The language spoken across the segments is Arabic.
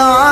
ya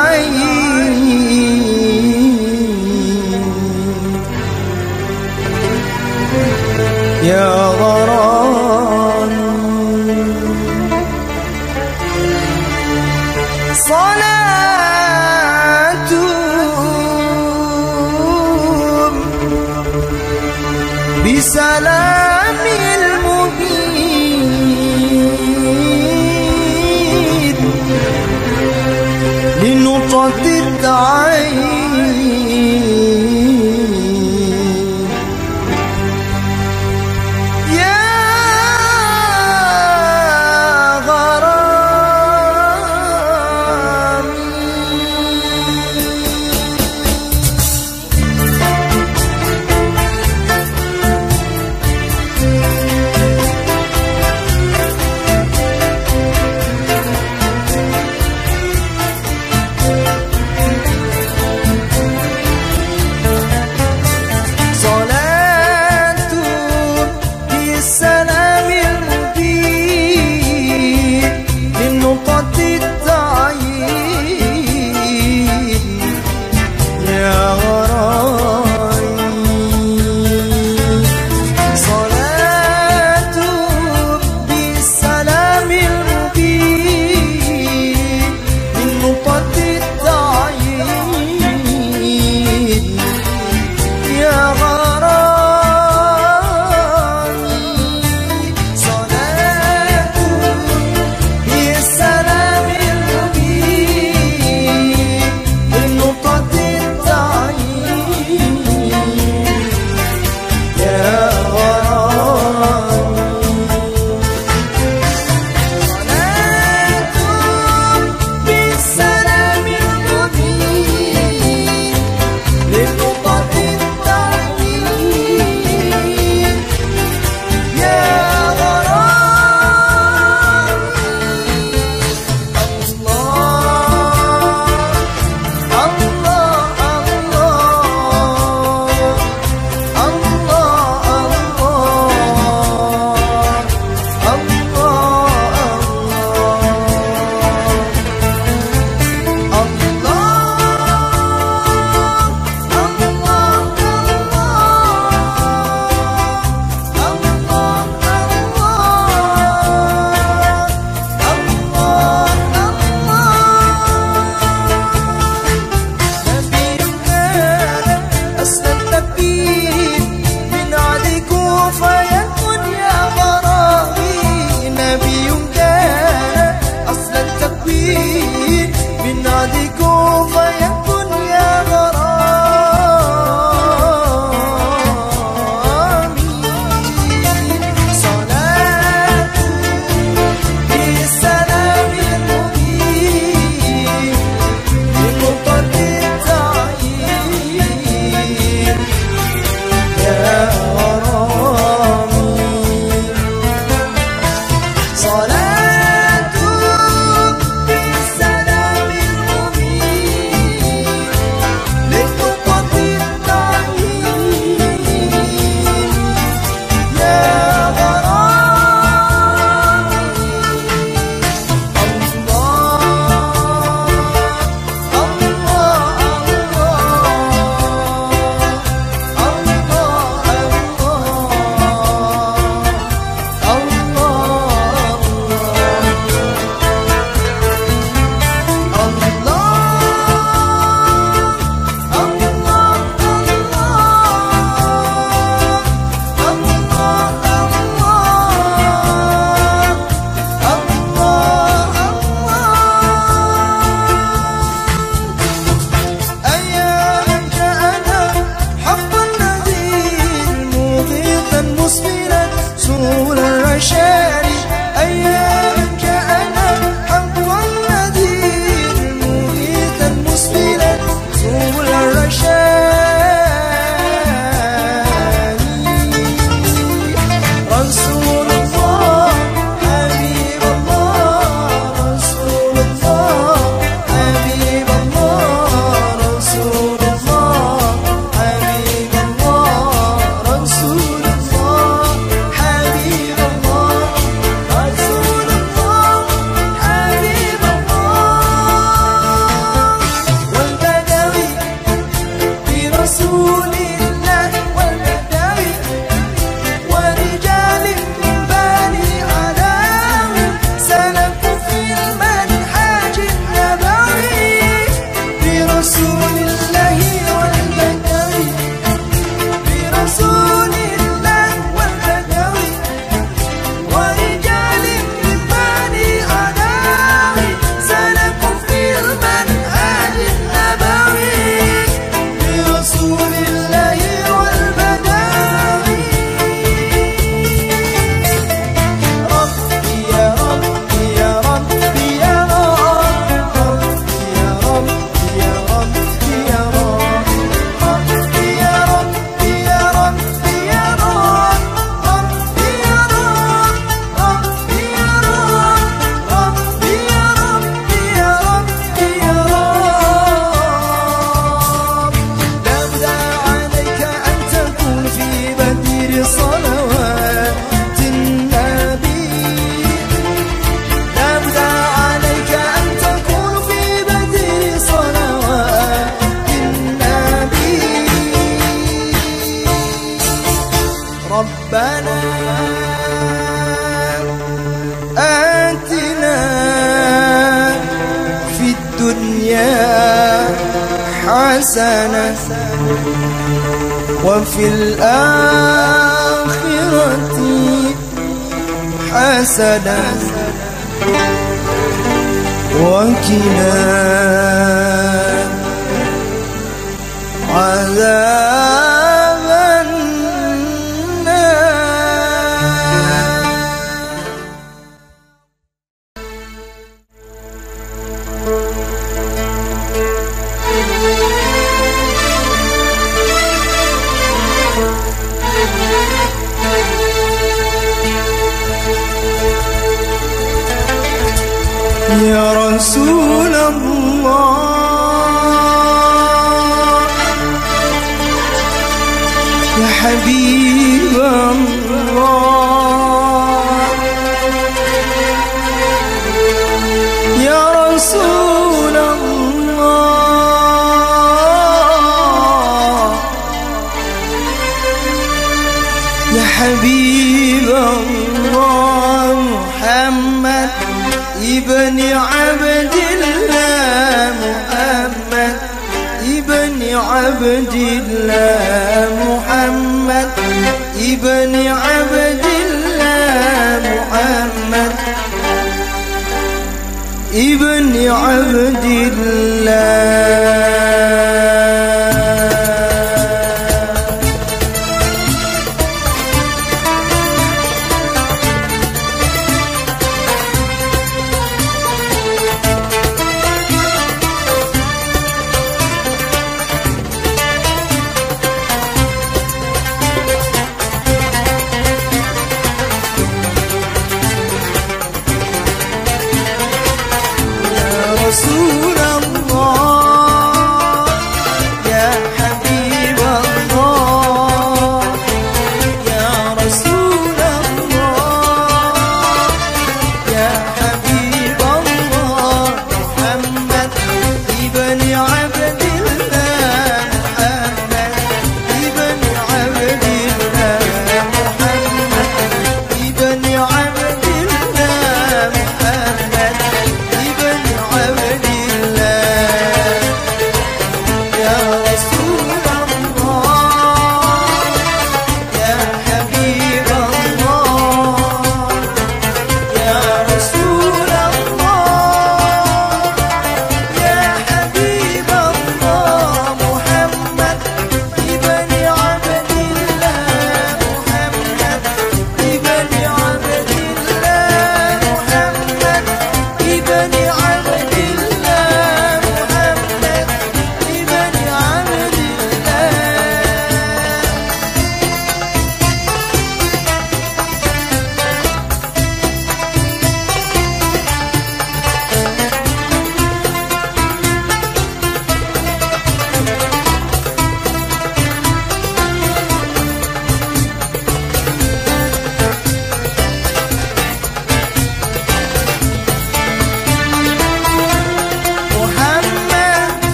بناديكم فيا paradise حبيب الله محمد ابن عبد الله محمد ابن عبد الله محمد ابن عبد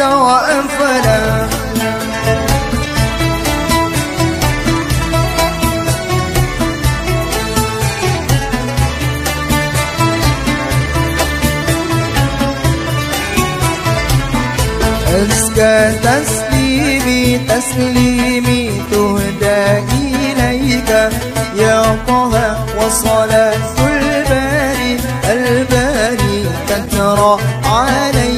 سواء فلا. أزكى تسليمي تسليمي تهدى إليك. يا طه وصلاة الباري الباري تترى عليك.